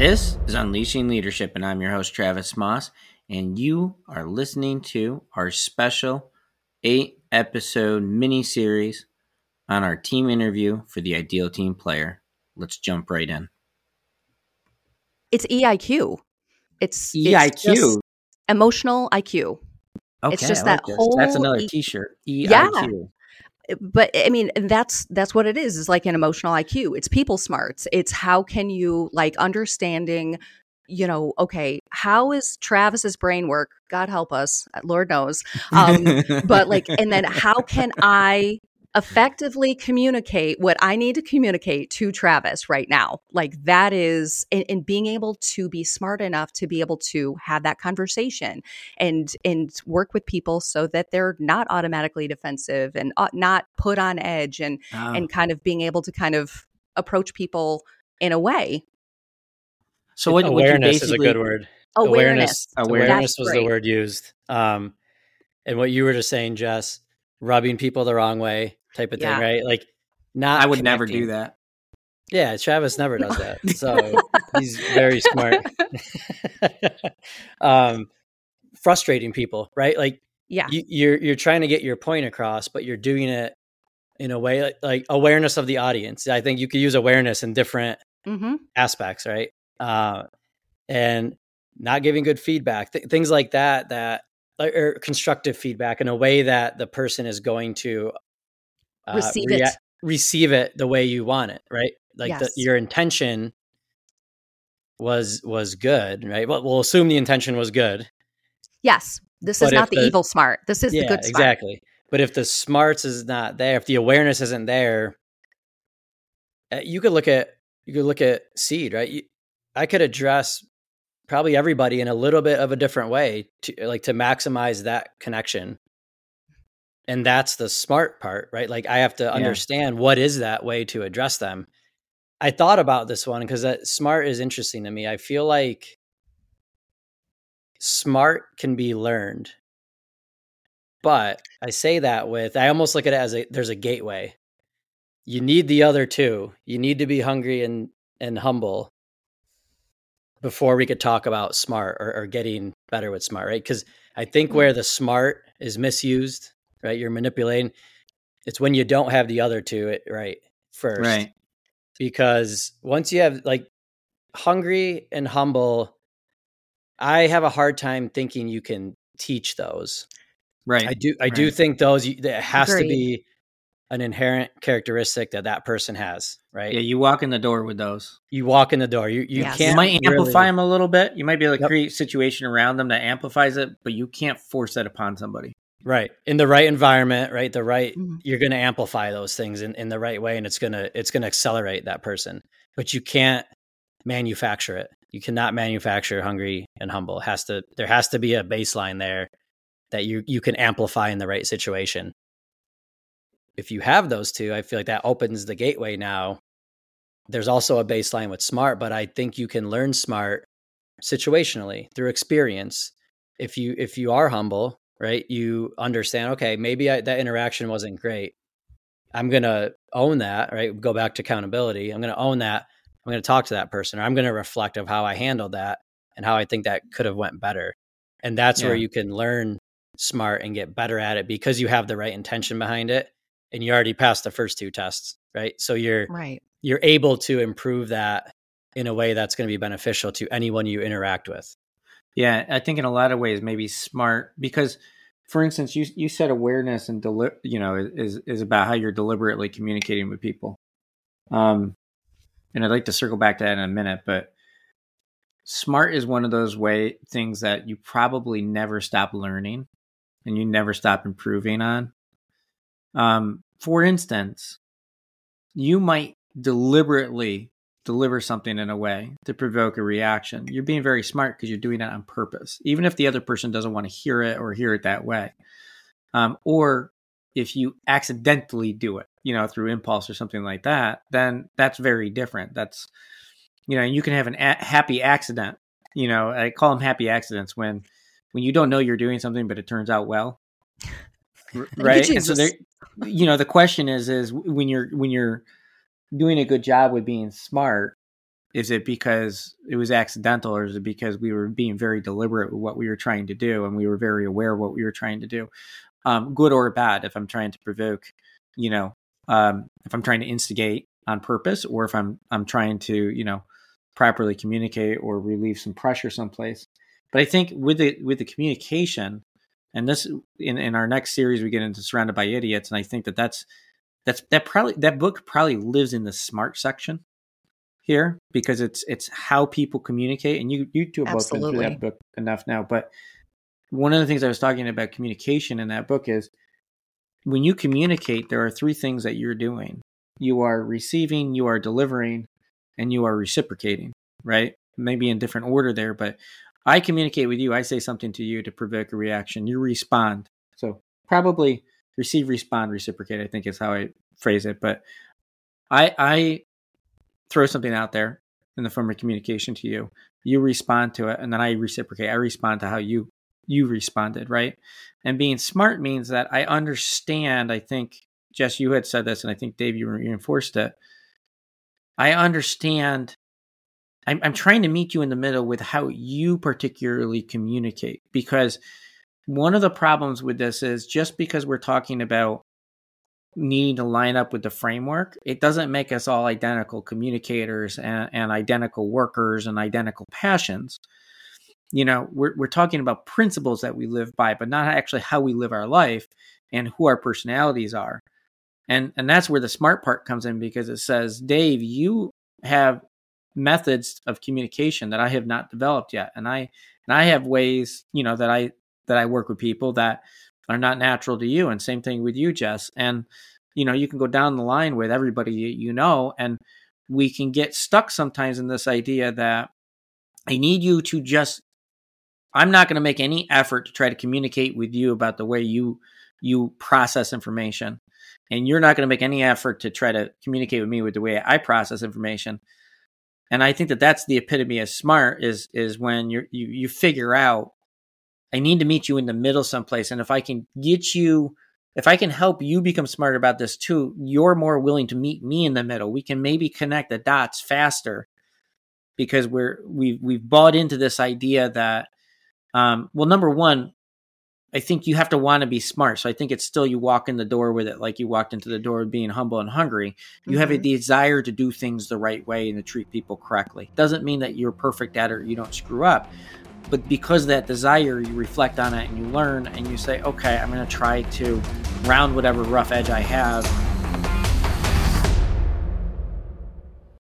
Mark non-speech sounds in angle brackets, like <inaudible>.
This is Unleashing Leadership, and I'm your host, Travis Maus, and you are listening to our special eight episode mini series on our team interview for the ideal team player. Let's jump right in. It's EIQ. It's EIQ, it's emotional IQ. okay, it's just like that this. whole That's another e- T-shirt. Yeah. But I mean, that's that's what it It's Is like an emotional IQ. It's people smarts. It's how can you like understanding. You know, okay, how is Travis's brain work? God help us, Lord knows. Um, but like, and then how can I effectively communicate what I need to communicate to Travis right now? Like that is, and, and being able to be smart enough to be able to have that conversation and and work with people so that they're not automatically defensive and uh, not put on edge and Oh, and kind of being able to kind of approach people in a way. so what? what you awareness is a good word. Awareness. Awareness. Awareness That's was the word used. Um, and what you were just saying, Jess, rubbing people the wrong way type of Yeah. thing, right? Like, not. I would never do that. Yeah, Travis never does that. So he's very smart. <laughs> um, frustrating people, right? Like Yeah. you, you're you're trying to get your point across, but you're doing it in a way like, like awareness of the audience. I think you could use awareness in different hmm aspects, right? Uh, and not giving good feedback, th- things like that, that like, or constructive feedback in a way that the person is going to uh, Receive rea- it. receive it the way you want it, right? Like the, your intention was was good, right? Well, we'll assume the intention was good. Yes. This But is not the, the- evil smart. This is yeah, the good smart. exactly. But if the smarts is not there, if the awareness isn't there, uh, you could look at you could look at seed, right? You, I could address probably everybody in a little bit of a different way to like to maximize that connection. And that's the smart part, right? Like I have to understand what is that way to address them. I thought about this one because that smart is interesting to me. I feel like smart can be learned but I say that with I almost look at it as a there's a gateway. You need the other two. You need to be hungry and and humble before we could talk about smart or, or getting better with smart, right? Because I think mm-hmm. where the smart is misused, right? You're manipulating. It's when you don't have the other two, it right first, Right. because once you have like hungry and humble, I have a hard time thinking you can teach those. Right. I do. I do think those it has to be an inherent characteristic that that person has. Right. yeah, you walk in the door with those. you walk in the door. You you Yes. Can't. You might amplify them a little bit. You might be able to Yep. create a situation around them that amplifies it, but you can't force that upon somebody. right in the right environment. Right. The right. Mhm. You're going to amplify those things in, in the right way, and it's gonna it's gonna accelerate that person. But you can't manufacture it. You cannot manufacture hungry and humble. It has to there has to be a baseline there that you you can amplify in the right situation. If you have those two, I feel like that opens the gateway now. There's also a baseline with smart, but I think you can learn smart situationally through experience. If you if you are humble, right? You understand, okay, maybe I, that interaction wasn't great. I'm going to own that, right? Go back to accountability. I'm going to own that. I'm going to talk to that person or I'm going to reflect of how I handled that and how I think that could have went better. And that's where you can learn smart and get better at it because you have the right intention behind it and you already passed the first two tests, right? So you're Right. you're able to improve that in a way that's going to be beneficial to anyone you interact with. Yeah, I think in a lot of ways maybe smart because, for instance, you you said awareness and deli- you know is is about how you're deliberately communicating with people. Um, and I'd like to circle back to that in a minute, but smart is one of those way things that you probably never stop learning and you never stop improving on. Um, for instance, you might deliberately deliver something in a way to provoke a reaction. You're being very smart because you're doing that on purpose, even if the other person doesn't want to hear it or hear it that way. Um, or if you accidentally do it, you know, through impulse or something like that, then that's very different. That's, you know, you can have an a- happy accident. You know, I call them happy accidents when when you don't know you're doing something, but it turns out well. R- right? And so there, you know, the question is, is when you're when you're doing a good job with being smart, Is it because it was accidental, or is it because we were being very deliberate with what we were trying to do, and we were very aware of what we were trying to do, um, good or bad? If I'm trying to provoke, you know, um, if I'm trying to instigate on purpose, or if I'm I'm trying to, you know, properly communicate or relieve some pressure someplace. But I think with the with the communication, and this in in our next series we get into surrounded by idiots, and I think that that's that's that probably that book probably lives in the smart section here because it's it's how people communicate, and you you two have both been through that book enough now. But one of the things I was talking about communication in that book is when you communicate, there are three things that you're doing. You are receiving, you are delivering, and you are reciprocating, right? Maybe in different order there, but I communicate with you. I say something to you to provoke a reaction. You respond. So probably receive, respond, reciprocate. I think is how I phrase it. But I I throw something out there in the form of communication to you. You respond to it, and then I reciprocate. I respond to how you you responded, right? And being smart means that I understand. I think Jess, you had said this, and I think Dave, you reinforced it. I understand I'm, I'm trying to meet you in the middle with how you particularly communicate because one of the problems with this is just because we're talking about needing to line up with the framework, it doesn't make us all identical communicators and, and identical workers and identical passions. You know, we're, we're talking about principles that we live by, but not actually how we live our life and who our personalities are. And, and that's where the smart part comes in because it says, Dave, you have methods of communication that I have not developed yet. And I and I have ways, you know, that I that I work with people that are not natural to you. And same thing with you, Jess. And you know, you can go down the line with everybody you know, and we can get stuck sometimes in this idea that I need you to just I'm not going to make any effort to try to communicate with you about the way you you process information. And you're not going to make any effort to try to communicate with me with the way I process information and I think that that's the epitome of smart is is when you you you figure out I need to meet you in the middle someplace, and if I can get you, if I can help you become smart about this too, you're more willing to meet me in the middle. We can maybe connect the dots faster because we're we've we've bought into this idea that um, well, number one, I think you have to want to be smart. So I think it's still you walk in the door with it like you walked into the door being humble and hungry. You mm-hmm. have a mm-hmm. desire to do things the right way and to treat people correctly. Doesn't mean that you're perfect at it or you don't screw up. But because that desire, you reflect on it and you learn and you say, okay, I'm going to try to round whatever rough edge I have